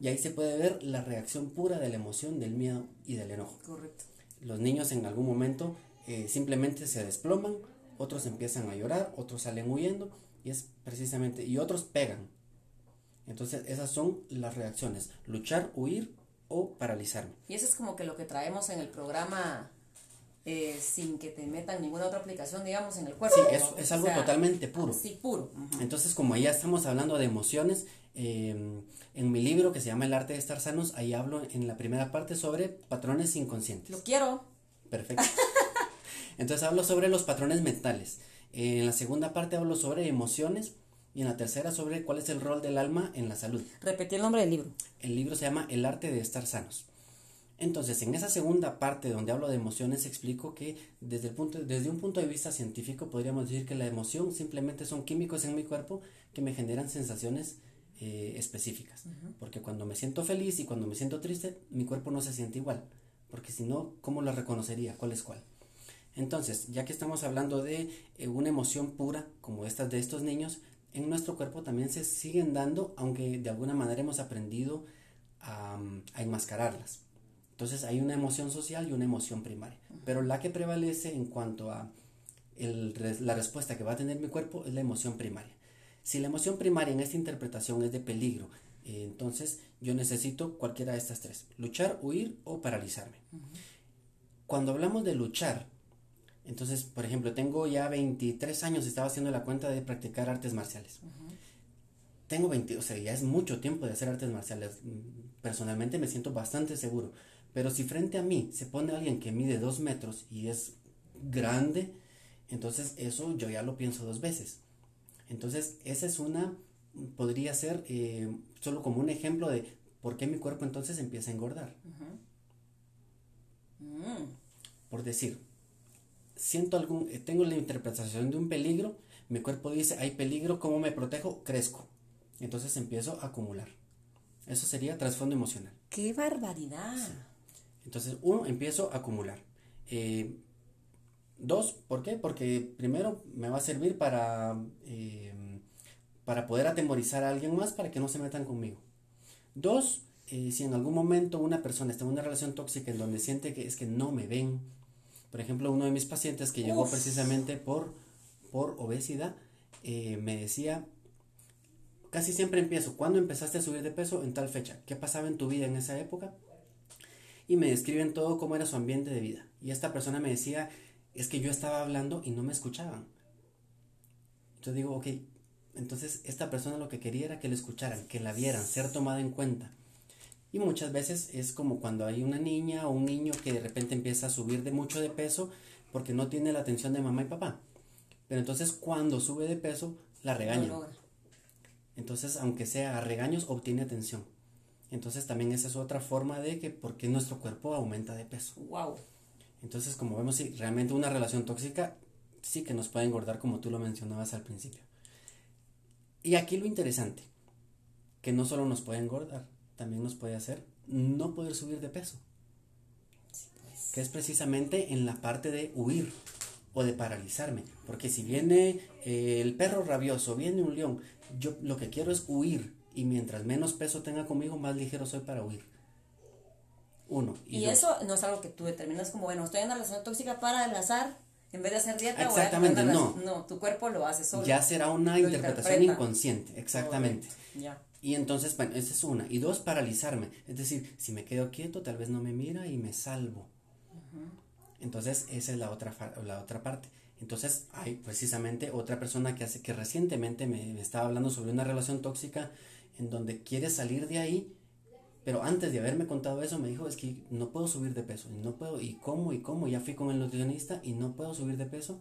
y ahí se puede ver la reacción pura de la emoción, del miedo y del enojo. Correcto. Los niños en algún momento eh, simplemente se desploman, otros empiezan a llorar, otros salen huyendo y es precisamente y otros pegan. Entonces esas son las reacciones: luchar, huir o paralizarme. Y eso es como que lo que traemos en el programa eh, sin que te metan ninguna otra aplicación, digamos, en el cuerpo. Sí, es, algo sea, totalmente puro. Sí, puro. Entonces, como ya estamos hablando de emociones, eh, en mi libro que se llama El arte de estar sanos, ahí hablo en la primera parte sobre patrones inconscientes. Lo quiero. Perfecto. Entonces hablo sobre los patrones mentales. Eh, En la segunda parte hablo sobre emociones y en la tercera sobre cuál es el rol del alma en la salud. Repetí el nombre del libro. El libro se llama El arte de estar sanos. Entonces, en esa segunda parte donde hablo de emociones, explico que desde, el punto, desde un punto de vista científico podríamos decir que la emoción simplemente son químicos en mi cuerpo que me generan sensaciones eh, específicas. Porque cuando me siento feliz y cuando me siento triste, mi cuerpo no se siente igual. Porque si no, ¿cómo lo reconocería? ¿Cuál es cuál? Entonces, ya que estamos hablando de eh, una emoción pura, como estas de estos niños, en nuestro cuerpo también se siguen dando, aunque de alguna manera hemos aprendido a, a enmascararlas. Entonces hay una emoción social y una emoción primaria. Pero la que prevalece en cuanto a el la respuesta que va a tener mi cuerpo es la emoción primaria. Si la emoción primaria en esta interpretación es de peligro, eh, entonces yo necesito cualquiera de estas tres, luchar, huir o paralizarme. Cuando hablamos de luchar, entonces, por ejemplo, tengo ya 23 años, estaba haciendo la cuenta de practicar artes marciales. Tengo 20, o sea, ya es mucho tiempo de hacer artes marciales. Personalmente me siento bastante seguro. Pero si frente a mí se pone alguien que mide 2 metros y es grande, entonces eso yo ya lo pienso dos veces. Entonces, esa es una, podría ser eh, solo como un ejemplo de por qué mi cuerpo entonces empieza a engordar. Mm, Por decir, siento algún, eh, tengo la interpretación de un peligro, mi cuerpo dice, hay peligro, ¿cómo me protejo? Crezco. Entonces empiezo a acumular. Eso sería trasfondo emocional. ¡Qué barbaridad! Entonces, uno, empiezo a acumular. Eh, dos, ¿por qué? Porque primero me va a servir para, eh, para poder atemorizar a alguien más para que no se metan conmigo. Dos, eh, si en algún momento una persona está en una relación tóxica en donde siente que es que no me ven, por ejemplo, uno de mis pacientes que llegó Uf. precisamente por, por obesidad, eh, me decía, casi siempre empiezo, ¿cuándo empezaste a subir de peso? En tal fecha. ¿Qué pasaba en tu vida en esa época? y me describen todo cómo era su ambiente de vida. Y esta persona me decía, es que yo estaba hablando y no me escuchaban. Entonces digo, ok, Entonces, esta persona lo que quería era que le escucharan, que la vieran, ser tomada en cuenta. Y muchas veces es como cuando hay una niña o un niño que de repente empieza a subir de mucho de peso porque no tiene la atención de mamá y papá. Pero entonces cuando sube de peso, la regañan. entonces, aunque sea a regaños, obtiene atención. Entonces también esa es otra forma de que porque nuestro cuerpo aumenta de peso. Wow. Entonces, como vemos, sí, realmente una relación tóxica sí que nos puede engordar como tú lo mencionabas al principio. Y aquí lo interesante, que no solo nos puede engordar, también nos puede hacer no poder subir de peso. Pues. Que es precisamente en la parte de huir o de paralizarme. Porque si viene eh, el perro rabioso, viene un león, yo lo que quiero es huir. Y mientras menos peso tenga conmigo, más ligero soy para huir. Uno. Y, eso no es algo que tú determinas como, bueno, estoy en una relación tóxica para adelgazar, en vez de hacer dieta exactamente, o no. No, tu cuerpo lo hace solo. Ya será una interpretación inconsciente, exactamente. Ya. Y entonces, bueno, esa es una. Y dos, paralizarme. Es decir, si me quedo quieto, tal vez no me mira y me salvo. Entonces, esa es la otra, la otra parte. Entonces, hay precisamente otra persona que hace que recientemente me, me estaba hablando sobre una relación tóxica en donde quiere salir de ahí pero antes de haberme contado eso, me dijo, es que no puedo subir de peso, y no puedo, y cómo, y cómo, ya fui con el nutricionista y no puedo subir de peso.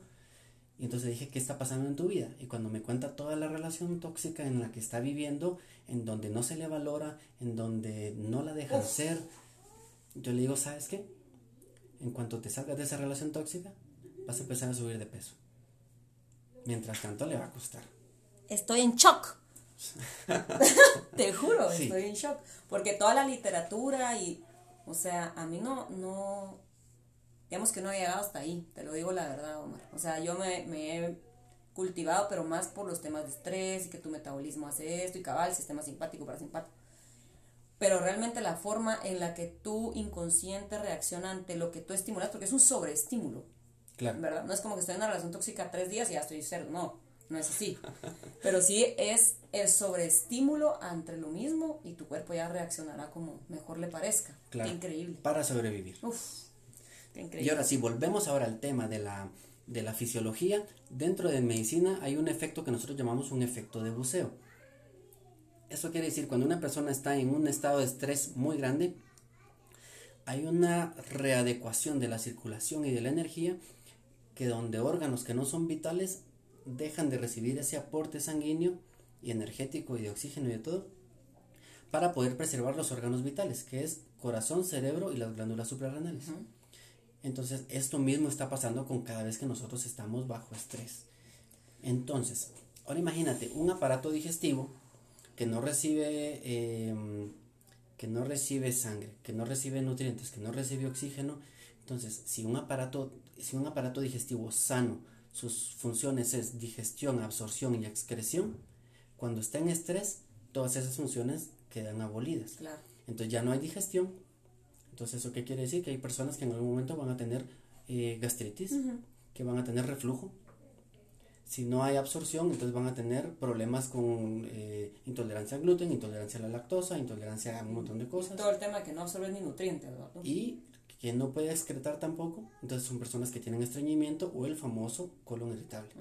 Y entonces dije, ¿qué está pasando en tu vida? Y cuando me cuenta toda la relación tóxica en la que está viviendo, en donde no se le valora, en donde no la dejan ser, yo le digo, ¿sabes qué? En cuanto te salgas de esa relación tóxica, vas a empezar a subir de peso. Mientras tanto, le va a costar. Estoy en shock. Te juro, estoy en shock. Porque toda la literatura y, o sea, a mí no, no, digamos que no he llegado hasta ahí, te lo digo la verdad, Omar. O sea, yo me, me he cultivado, pero más por los temas de estrés y que tu metabolismo hace esto y cabal, sistema simpático, parasimpático. Pero realmente la forma en la que tu inconsciente reacciona ante lo que tú estimulas, porque es un sobreestímulo. Claro. ¿Verdad? No es como que estoy en una relación tóxica tres días y ya estoy cero. No, no es así. Pero sí es el sobreestímulo ante lo mismo y tu cuerpo ya reaccionará como mejor le parezca. Claro, qué increíble. Para sobrevivir. Uf, increíble. Y ahora si volvemos ahora al tema de la, de la fisiología, dentro de medicina hay un efecto que nosotros llamamos un efecto de buceo. Eso quiere decir, cuando una persona está en un estado de estrés muy grande, hay una readecuación de la circulación y de la energía que donde órganos que no son vitales dejan de recibir ese aporte sanguíneo y energético y de oxígeno y de todo para poder preservar los órganos vitales, que es corazón, cerebro y las glándulas suprarrenales. Entonces, esto mismo está pasando con cada vez que nosotros estamos bajo estrés. Entonces, ahora imagínate un aparato digestivo que no recibe em, que no recibe sangre, que no recibe nutrientes, que no recibe oxígeno. Entonces, si un aparato si un aparato digestivo sano sus funciones es digestión, absorción y excreción, cuando está en estrés, todas esas funciones quedan abolidas. Entonces ya no hay digestión. Entonces, ¿eso qué quiere decir? Que hay personas que en algún momento van a tener eh, gastritis, que van a tener reflujo. Si no hay absorción, entonces van a tener problemas con eh, intolerancia al gluten, intolerancia a la lactosa, intolerancia a un montón de cosas. Todo el tema que no absorben ni nutrientes, ¿verdad? Y que no puede excretar tampoco, entonces son personas que tienen estreñimiento o el famoso colon irritable.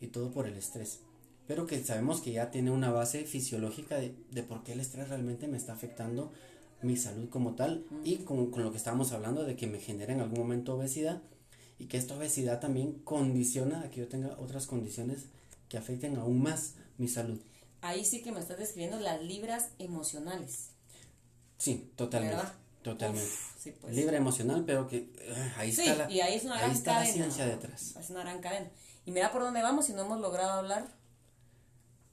Y todo por el estrés. Pero que sabemos que ya tiene una base fisiológica de, de por qué el estrés realmente me está afectando mi salud como tal y con, con, lo que estábamos hablando de que me genera en algún momento obesidad y que esta obesidad también condiciona a que yo tenga otras condiciones que afecten aún más mi salud. Ahí sí que me estás describiendo las libras emocionales. Sí, totalmente. Totalmente. Pues. Libre emocional, pero que eh, ahí está la, y ahí es una gran cadena, ciencia detrás. Es una gran cadena. Y mira por dónde vamos si no hemos logrado hablar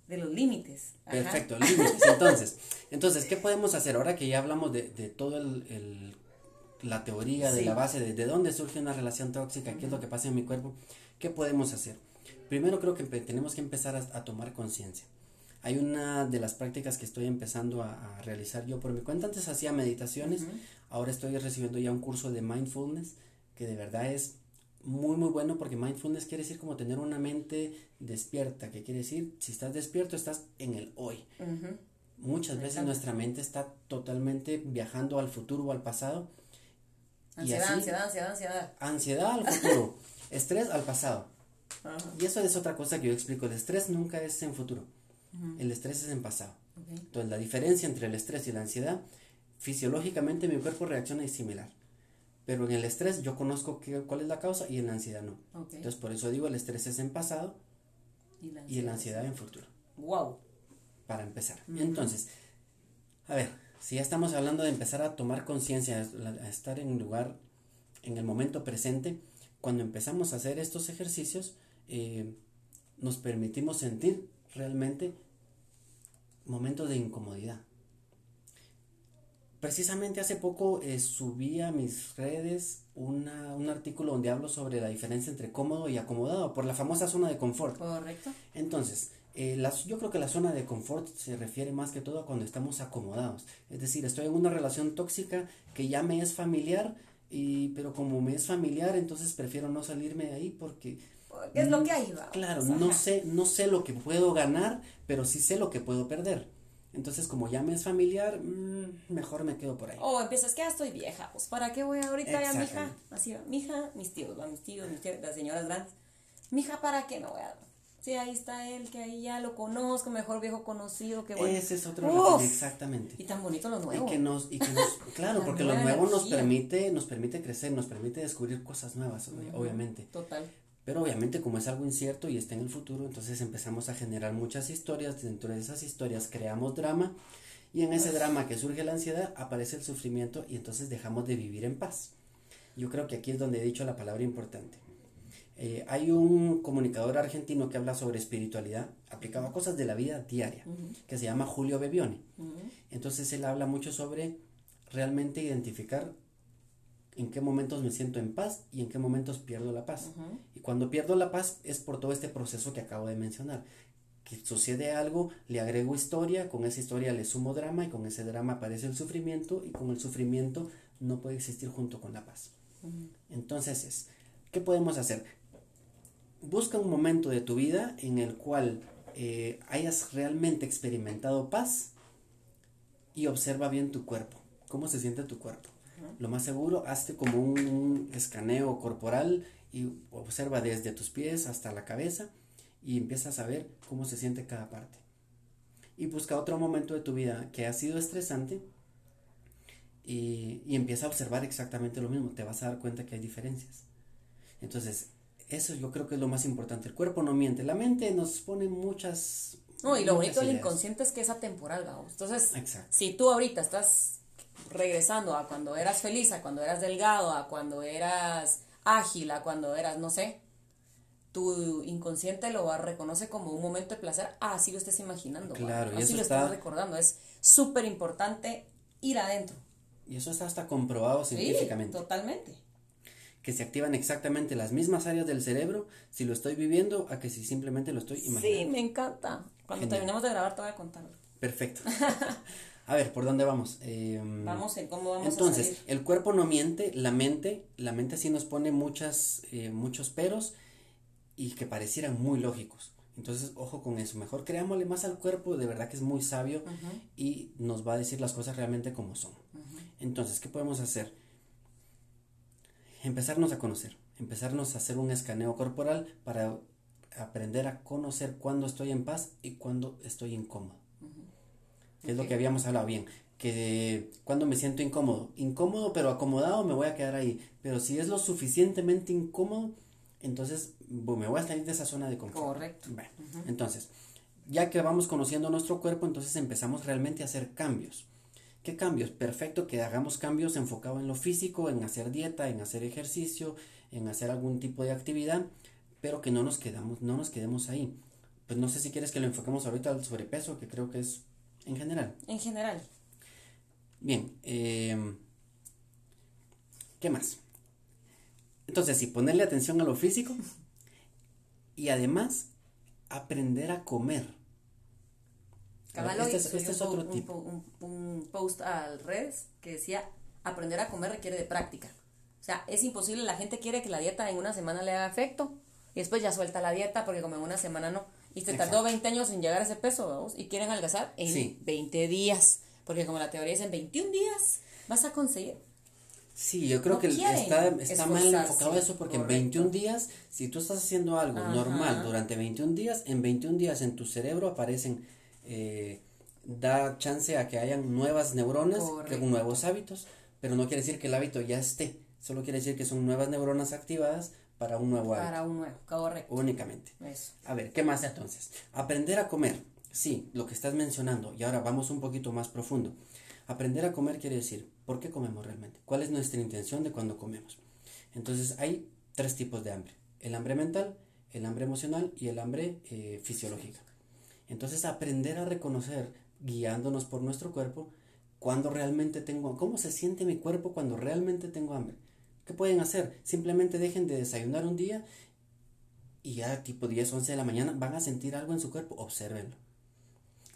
de los límites. Perfecto, límites. Entonces, entonces, ¿qué podemos hacer ahora que ya hablamos de, de todo el, la teoría, de la base, de, de, dónde surge una relación tóxica, qué es lo que pasa en mi cuerpo? ¿Qué podemos hacer? Primero creo que tenemos que empezar a tomar conciencia. Hay una de las prácticas que estoy empezando a, realizar yo por mi cuenta. Antes hacía meditaciones, ahora estoy recibiendo ya un curso de mindfulness que de verdad es muy muy bueno porque mindfulness quiere decir como tener una mente despierta, que quiere decir si estás despierto estás en el hoy. Muchas veces nuestra mente está totalmente viajando al futuro o al pasado. Ansiedad, ansiedad, ansiedad, ansiedad. Ansiedad al futuro, estrés al pasado. Y eso es otra cosa que yo explico. El estrés nunca es en futuro. El estrés es en pasado. Entonces, la diferencia entre el estrés y la ansiedad, fisiológicamente mi cuerpo reacciona similar. Pero en el estrés yo conozco qué, cuál es la causa y en la ansiedad no. Entonces, por eso digo, el estrés es en pasado y la ansiedad, en futuro. Wow. Para empezar. Entonces, a ver, si ya estamos hablando de empezar a tomar conciencia, a estar en un lugar, en el momento presente, cuando empezamos a hacer estos ejercicios, eh, nos permitimos sentir realmente momentos de incomodidad. Precisamente hace poco eh, subí a mis redes una, un artículo donde hablo sobre la diferencia entre cómodo y acomodado por la famosa zona de confort. Correcto. Entonces, eh, yo creo que la zona de confort se refiere más que todo a cuando estamos acomodados. Es decir, estoy en una relación tóxica que ya me es familiar, y, pero como me es familiar, entonces prefiero no salirme de ahí porque es lo que hay. Claro, no sé, no sé lo que puedo ganar, pero sí sé lo que puedo perder. Entonces, como ya me es familiar, mm, mejor me quedo por ahí. O empiezas que ya estoy vieja, pues ¿para qué voy ahorita ya, mija? Así va, mija, mis tíos, mis tíos, mis tíos, las señoras grandes. Mija, ¿para qué no voy a Sí, ahí está él, que ahí ya lo conozco, mejor viejo conocido, que bueno. Ese es otro exactamente. Y tan bonito lo nuevo. Y que nos, y que nos claro, porque lo nuevo nos permite, nos permite crecer, nos permite descubrir cosas nuevas, obviamente. Total. Pero obviamente como es algo incierto y está en el futuro, entonces empezamos a generar muchas historias, dentro de esas historias creamos drama y en ese drama que surge la ansiedad aparece el sufrimiento y entonces dejamos de vivir en paz. Yo creo que aquí es donde he dicho la palabra importante. Eh, hay un comunicador argentino que habla sobre espiritualidad aplicado a cosas de la vida diaria, que se llama Julio Bebione. Entonces él habla mucho sobre realmente identificar en qué momentos me siento en paz y en qué momentos pierdo la paz. Y cuando pierdo la paz es por todo este proceso que acabo de mencionar. Que sucede algo, le agrego historia, con esa historia le sumo drama y con ese drama aparece el sufrimiento y con el sufrimiento no puede existir junto con la paz. Entonces es, ¿qué podemos hacer? Busca un momento de tu vida en el cual eh, hayas realmente experimentado paz y observa bien tu cuerpo. ¿Cómo se siente tu cuerpo? Lo más seguro, hazte como un, escaneo corporal y observa desde tus pies hasta la cabeza y empiezas a ver cómo se siente cada parte. Y busca otro momento de tu vida que ha sido estresante y, y empieza a observar exactamente lo mismo. Te vas a dar cuenta que hay diferencias. Entonces, eso yo creo que es lo más importante. El cuerpo no miente, la mente nos pone muchas... No, y lo bonito del inconsciente es que es atemporal, vamos. Entonces, si tú ahorita estás regresando a cuando eras feliz, a cuando eras delgado, a cuando eras ágil, a cuando eras, no sé, tu inconsciente lo reconoce como un momento de placer, así lo estés imaginando. Claro, así lo estás recordando. Es súper importante ir adentro. Y eso está hasta comprobado científicamente. totalmente. Que se activan exactamente las mismas áreas del cerebro si lo estoy viviendo a que si simplemente lo estoy imaginando. Sí, me encanta. Cuando terminemos de grabar te voy a contar. Perfecto. A ver, ¿por dónde vamos? Em, vamos en cómo vamos entonces, a salir. el cuerpo no miente, la mente, la mente sí nos pone muchas, eh, muchos peros y que parecieran muy lógicos. Entonces, ojo con eso. Mejor creámosle más al cuerpo, de verdad que es muy sabio y nos va a decir las cosas realmente como son. Entonces, ¿qué podemos hacer? Empezarnos a conocer, empezarnos a hacer un escaneo corporal para aprender a conocer cuándo estoy en paz y cuándo estoy incómodo. Es lo que habíamos hablado bien. Que cuando me siento incómodo, incómodo pero acomodado me voy a quedar ahí. Pero si es lo suficientemente incómodo, entonces me voy a salir de esa zona de confort. Correcto. Entonces, ya que vamos conociendo nuestro cuerpo, entonces empezamos realmente a hacer cambios. ¿Qué cambios? Perfecto que hagamos cambios enfocados en lo físico, en hacer dieta, en hacer ejercicio, en hacer algún tipo de actividad, pero que no nos quedamos, no nos quedemos ahí. Pues no sé si quieres que lo enfoquemos ahorita al sobrepeso, que creo que es en general. En general. Bien, em, ¿qué más? Entonces, sí, ponerle atención a lo físico y además aprender a comer. este, este es otro un, tipo. Un, post al redes que decía, aprender a comer requiere de práctica. O sea, es imposible, la gente quiere que la dieta en una semana le haga efecto y después ya suelta la dieta porque como en una semana no. Y se tardó 20 años en llegar a ese peso, vamos, y quieren adelgazar en 20 días. Porque como la teoría es en 21 días, vas a conseguir. Sí, yo creo que está, está mal enfocado eso porque en 21 días, si tú estás haciendo algo normal durante 21 días, en 21 días en tu cerebro aparecen, eh, da chance a que hayan nuevas neuronas con nuevos hábitos, pero no quiere decir que el hábito ya esté, solo quiere decir que son nuevas neuronas activadas para un nuevo hábito. Para un nuevo, correcto. Únicamente. Eso. A ver, ¿qué más entonces? Aprender a comer. Sí, lo que estás mencionando. Y ahora vamos un poquito más profundo. Aprender a comer quiere decir, ¿por qué comemos realmente? ¿Cuál es nuestra intención de cuando comemos? Entonces hay tres tipos de hambre. El hambre mental, el hambre emocional y el hambre eh, fisiológica. Entonces aprender a reconocer, guiándonos por nuestro cuerpo, cuando realmente tengo, cómo se siente mi cuerpo cuando realmente tengo hambre. ¿Qué pueden hacer? Simplemente dejen de desayunar un día y ya tipo 10, 11 de la mañana van a sentir algo en su cuerpo, observenlo.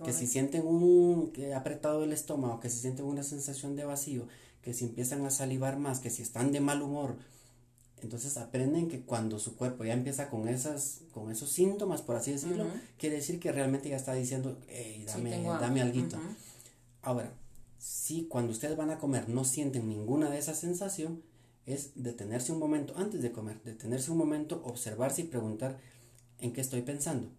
Que si sienten un que apretado el estómago, que si sienten una sensación de vacío, que si empiezan a salivar más, que si están de mal humor, entonces aprenden que cuando su cuerpo ya empieza con esas, con esos síntomas, por así decirlo, quiere decir que realmente ya está diciendo, hey, dame, dame algo. Ahora, si cuando ustedes van a comer no sienten ninguna de esas sensaciones, es detenerse un momento antes de comer, detenerse un momento, observarse y preguntar en qué estoy pensando.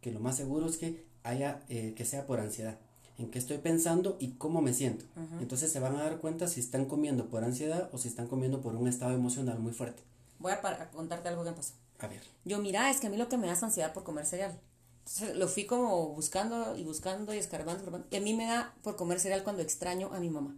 Que lo más seguro es que haya, eh, que sea por ansiedad. En qué estoy pensando y cómo me siento. Entonces se van a dar cuenta si están comiendo por ansiedad o si están comiendo por un estado emocional muy fuerte. Voy a, contarte algo que me pasó. A ver. Yo, mira, es que a mí lo que me da es ansiedad por comer cereal. Entonces lo fui como buscando y buscando y escarbando, Y a mí me da por comer cereal cuando extraño a mi mamá.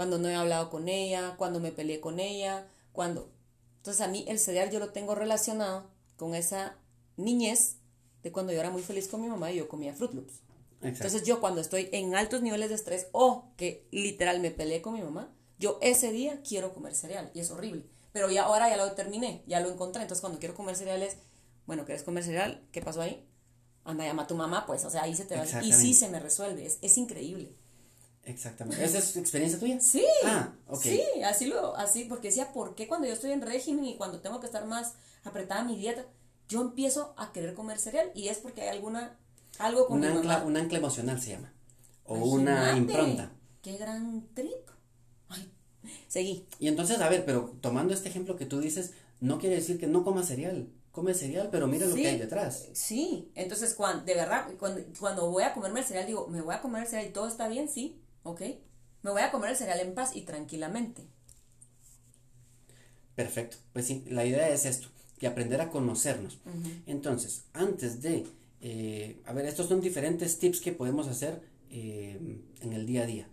Cuando no he hablado con ella, cuando me peleé con ella, cuando... Entonces a mí el cereal yo lo tengo relacionado con esa niñez de cuando yo era muy feliz con mi mamá y yo comía Fruit Loops. Entonces yo cuando estoy en altos niveles de estrés o que literal me peleé con mi mamá, yo ese día quiero comer cereal y es horrible. Pero ya ahora ya lo terminé, ya lo encontré. Entonces cuando quiero comer cereal es, bueno, ¿quieres comer cereal? ¿Qué pasó ahí? Anda, llama a tu mamá, pues, o sea, ahí se te va. Y sí se me resuelve, es, es increíble. Exactamente. ¿Esa es experiencia tuya? Sí. Ah, ok. Sí, así lo, así, porque decía, ¿por qué cuando yo estoy en régimen y cuando tengo que estar más apretada mi dieta? yo empiezo a querer comer cereal y es porque hay alguna, algo con un ancla, Un ancla emocional se llama, o una impronta. Qué gran trip. Ay, seguí. Y entonces, a ver, pero tomando este ejemplo que tú dices, no quiere decir que no coma cereal. Come cereal, pero mira lo que hay detrás. Sí, entonces cuando, de verdad, cuando, cuando voy a comerme el cereal, digo, me voy a comer el cereal y todo está bien, sí, ok. Me voy a comer el cereal en paz y tranquilamente. Perfecto, pues sí, la idea es esto y aprender a conocernos. Entonces, antes de, eh, a ver, estos son diferentes tips que podemos hacer eh, en el día a día.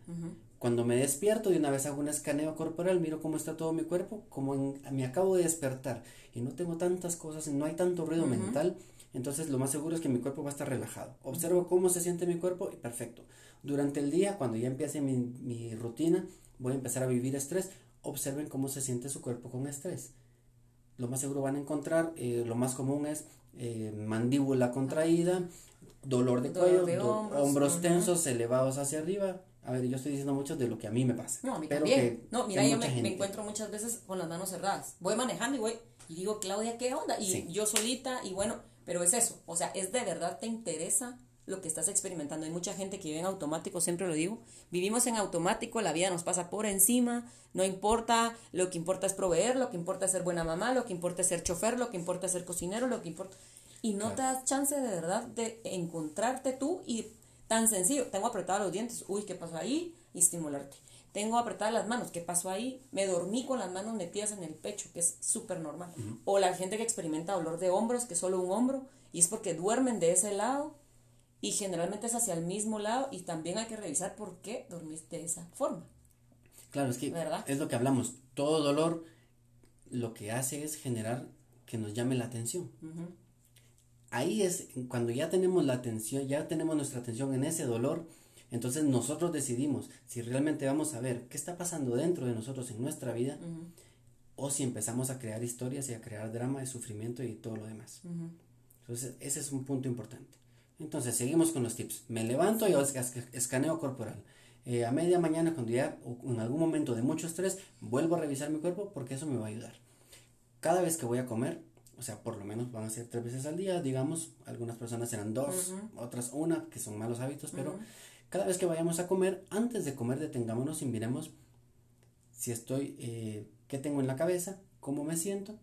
Cuando me despierto, de una vez hago un escaneo corporal, miro cómo está todo mi cuerpo, como me acabo de despertar y no tengo tantas cosas, no hay tanto ruido mental, entonces lo más seguro es que mi cuerpo va a estar relajado. Observo cómo se siente mi cuerpo y perfecto. Durante el día, cuando ya empiece mi, mi rutina, voy a empezar a vivir estrés, observen cómo se siente su cuerpo con estrés lo más seguro van a encontrar, eh, lo más común es eh, mandíbula contraída, dolor de cuello, hombros, tensos, elevados hacia arriba. A ver, yo estoy diciendo mucho de lo que a mí me pasa. No, a mí también. no, mira, yo me, encuentro muchas veces con las manos cerradas. Voy manejando y voy y digo, Claudia, ¿qué onda? Y yo solita y bueno, pero es eso. O sea, es de verdad te interesa lo que estás experimentando. Hay mucha gente que vive en automático, siempre lo digo. Vivimos en automático, la vida nos pasa por encima, no importa, lo que importa es proveer, lo que importa es ser buena mamá, lo que importa es ser chofer, lo que importa es ser cocinero, lo que importa... Y no te das chance de verdad de encontrarte tú y tan sencillo, tengo apretados los dientes, uy, ¿qué pasó ahí? Y estimularte. Tengo apretadas las manos, ¿qué pasó ahí? Me dormí con las manos metidas en el pecho, que es súper normal. O la gente que experimenta dolor de hombros, que es solo un hombro, y es porque duermen de ese lado y generalmente es hacia el mismo lado y también hay que revisar por qué dormiste de esa forma. Claro, es que es lo que hablamos. Todo dolor lo que hace es generar que nos llame la atención. Ahí es cuando ya tenemos la atención, ya tenemos nuestra atención en ese dolor, entonces nosotros decidimos si realmente vamos a ver qué está pasando dentro de nosotros en nuestra vida o si empezamos a crear historias y a crear drama y sufrimiento y todo lo demás. Entonces, ese es un punto importante. Entonces, seguimos con los tips. Me levanto y escaneo corporal. Eh, a media mañana, cuando ya en algún momento de mucho estrés, vuelvo a revisar mi cuerpo porque eso me va a ayudar. Cada vez que voy a comer, o sea, por lo menos van a ser tres veces al día, digamos, algunas personas serán dos, otras una, que son malos hábitos, pero cada vez que vayamos a comer, antes de comer detengámonos y miremos si estoy, eh, qué tengo en la cabeza, cómo me siento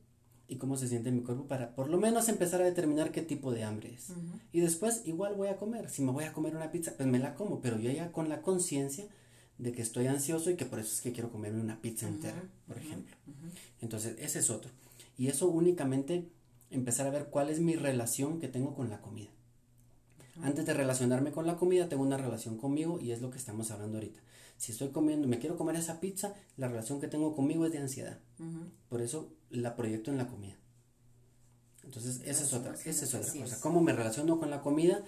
y cómo se siente mi cuerpo para por lo menos empezar a determinar qué tipo de hambre es. Y después igual voy a comer. Si me voy a comer una pizza, pues me la como, pero yo ya con la conciencia de que estoy ansioso y que por eso es que quiero comerme una pizza entera, por ejemplo. Entonces, ese es otro. Y eso únicamente empezar a ver cuál es mi relación que tengo con la comida. Antes de relacionarme con la comida, tengo una relación conmigo y es lo que estamos hablando ahorita. Si estoy comiendo, me quiero comer esa pizza, la relación que tengo conmigo es de ansiedad. Por eso la proyecto en la comida. Entonces, esa es otra, esa es otra cosa. Cómo me relaciono con la comida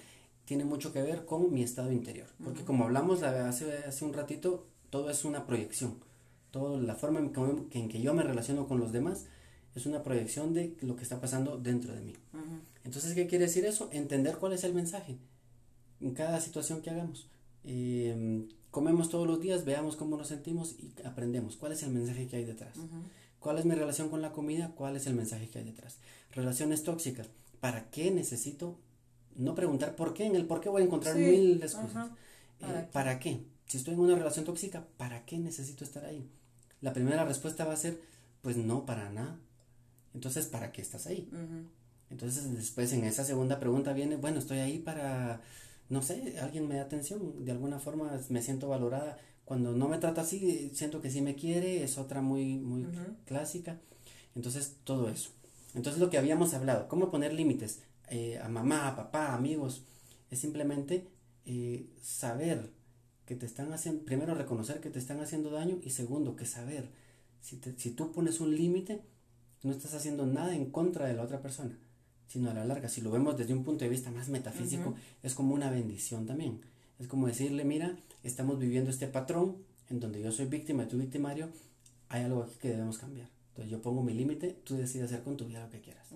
tiene mucho que ver con mi estado interior. Porque como hablamos hace, hace un ratito, todo es una proyección. Toda la forma en que, en que yo me relaciono con los demás es una proyección de lo que está pasando dentro de mí. Entonces, ¿qué quiere decir eso? Entender cuál es el mensaje en cada situación que hagamos. Em, comemos todos los días, veamos cómo nos sentimos y aprendemos cuál es el mensaje que hay detrás. ¿Cuál es mi relación con la comida? ¿Cuál es el mensaje que hay detrás? Relaciones tóxicas. ¿Para qué necesito? No preguntar por qué, en el por qué voy a encontrar mil excusas. Eh, ¿Para qué? Si estoy en una relación tóxica, ¿para qué necesito estar ahí? La primera respuesta va a ser, pues no, para nada. Entonces, ¿para qué estás ahí? Entonces, después en esa segunda pregunta viene, bueno, estoy ahí para, no sé, alguien me da atención, de alguna forma me siento valorada. Cuando no me trata así, siento que sí me quiere, es otra muy, muy clásica. Entonces, todo eso. Entonces, lo que habíamos hablado, cómo poner límites eh, a mamá, a papá, amigos, es simplemente eh, saber que te están haciendo, primero reconocer que te están haciendo daño y segundo, que saber, si, si tú pones un límite, no estás haciendo nada en contra de la otra persona, sino a la larga, si lo vemos desde un punto de vista más metafísico, es como una bendición también. Es como decirle, mira, estamos viviendo este patrón en donde yo soy víctima y tú victimario, hay algo aquí que debemos cambiar. Entonces yo pongo mi límite, tú decides hacer con tu vida lo que quieras.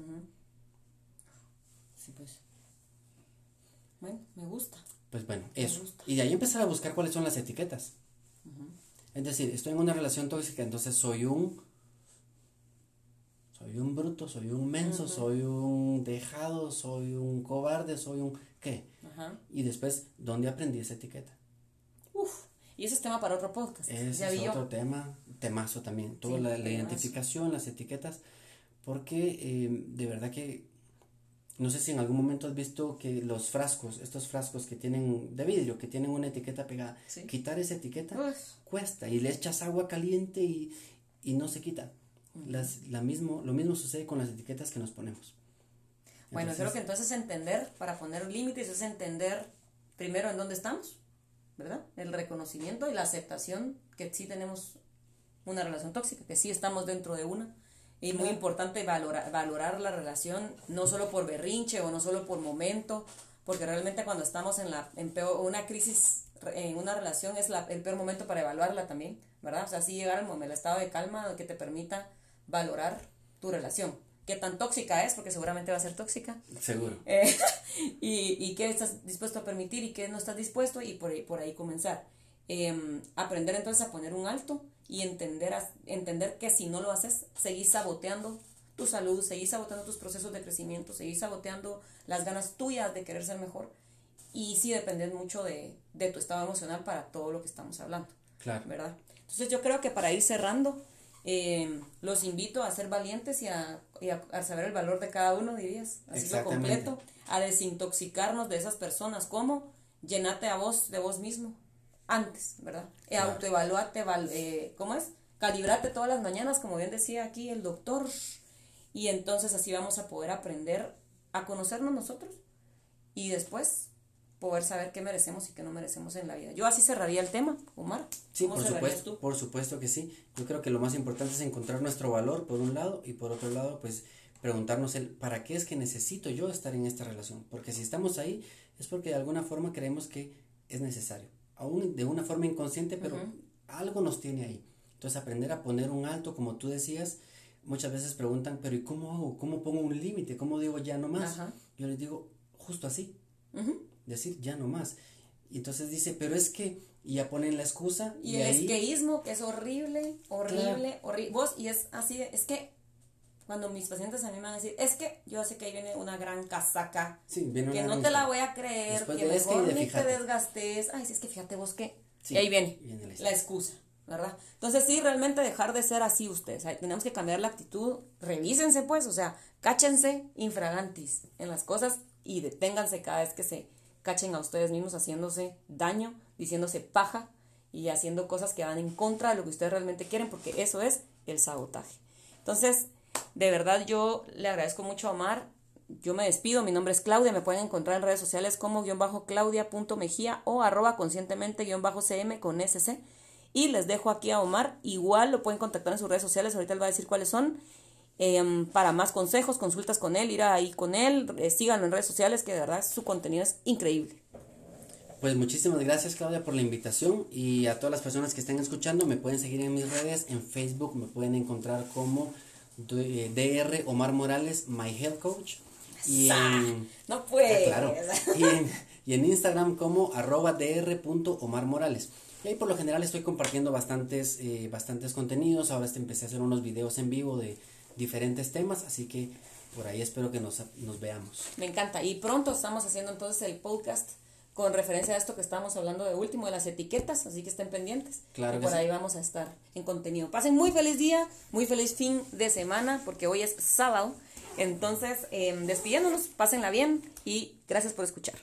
Sí, pues. Bueno, me gusta. Pues bueno, eso. Y de ahí empezar a buscar cuáles son las etiquetas. Es decir, estoy en una relación tóxica, entonces soy un soy un bruto, soy un menso, soy un dejado, soy un cobarde, soy un qué. Y después, ¿dónde aprendí esa etiqueta? Uf, y ese es tema para otro podcast. Ese es otro tema, temazo también. Toda la, identificación, las etiquetas, porque eh, de verdad que no sé si en algún momento has visto que los frascos, estos frascos que tienen de vidrio, que tienen una etiqueta pegada, quitar esa etiqueta cuesta y le echas agua caliente y, y no se quita. Las, la mismo, lo mismo sucede con las etiquetas que nos ponemos. bueno, creo que entonces entender, para poner límites, es entender primero en dónde estamos, ¿verdad? El reconocimiento y la aceptación que sí tenemos una relación tóxica, que sí estamos dentro de una. Y muy importante valorar, valorar la relación, no solo por berrinche o no solo por momento, porque realmente cuando estamos en, la, en peor, una crisis, en una relación, es la, el peor momento para evaluarla también, ¿verdad? O sea, sí llegar al el estado de calma que te permita valorar tu relación. Qué tan tóxica es, porque seguramente va a ser tóxica. Seguro. Eh, y, y qué estás dispuesto a permitir y qué no estás dispuesto y por ahí, por ahí comenzar. Em, aprender entonces a poner un alto y entender, entender que si no lo haces, seguís saboteando tu salud, seguís saboteando tus procesos de crecimiento, seguís saboteando las ganas tuyas de querer ser mejor. Y sí dependes mucho de, de tu estado emocional para todo lo que estamos hablando. Claro. ¿Verdad? Entonces yo creo que para ir cerrando, eh, los invito a ser valientes y a, saber el valor de cada uno, dirías, así lo completo, a desintoxicarnos de esas personas, ¿cómo? Llenate a vos de vos mismo, antes, ¿verdad? E autoevaluate, eh, ¿cómo es? Calibrate todas las mañanas, como bien decía aquí el doctor, y entonces así vamos a poder aprender a conocernos nosotros y después poder saber qué merecemos y qué no merecemos en la vida. Yo así cerraría el tema, Omar. Sí, por supuesto, por supuesto que sí. Yo creo que lo más importante es encontrar nuestro valor por un lado y por otro lado, pues preguntarnos el para qué es que necesito yo estar en esta relación, porque si estamos ahí es porque de alguna forma creemos que es necesario, aún de una forma inconsciente, pero algo nos tiene ahí. Entonces aprender a poner un alto, como tú decías, muchas veces preguntan, pero ¿y cómo hago? ¿Cómo pongo un límite? ¿Cómo digo ya no más? Yo les digo, justo así decir ya no más. Y entonces dice, pero es que, y ya ponen la excusa. Y, el esqueísmo, que es horrible, horrible, horrible. Vos, y es así, es que cuando mis pacientes a mí me van a decir, es que yo sé que ahí viene una gran casaca, que no te la voy a creer, que mejor ni te desgastes. Ay, si es que fíjate vos que, y ahí viene, la excusa, ¿verdad? Entonces sí, realmente dejar de ser así ustedes. tenemos que cambiar la actitud. Revísense pues, o sea, cáchense infragantis en las cosas y deténganse cada vez que se cachen a ustedes mismos haciéndose daño, diciéndose paja y haciendo cosas que van en contra de lo que ustedes realmente quieren, porque eso es el sabotaje. Entonces, de verdad yo le agradezco mucho a Omar. Yo me despido, mi nombre es Claudia, me pueden encontrar en redes sociales como guion bajo claudia.mejía o arroba conscientemente guion bajo cm con sc. Y les dejo aquí a Omar, igual lo pueden contactar en sus redes sociales, ahorita él va a decir cuáles son. Em, para más consejos, consultas con él, ir ahí con él, eh, síganlo en redes sociales, que de verdad su contenido es increíble. Pues muchísimas gracias Claudia por la invitación y a todas las personas que estén escuchando me pueden seguir en mis redes, en Facebook me pueden encontrar como DR eh, Omar Morales, My Health Coach. Y en, no puede. claro, y, en, Instagram como arroba Omar Morales. Y ahí por lo general estoy compartiendo bastantes, eh, bastantes contenidos. Ahora empecé a hacer unos videos en vivo de diferentes temas, así que por ahí espero que nos, nos veamos. Me encanta. Y pronto estamos haciendo entonces el podcast con referencia a esto que estábamos hablando de último, de las etiquetas, así que estén pendientes. Claro. Y por ahí vamos a estar en contenido. Pasen muy feliz día, muy feliz fin de semana, porque hoy es sábado. Entonces, eh, despidiéndonos, pásenla bien y gracias por escuchar.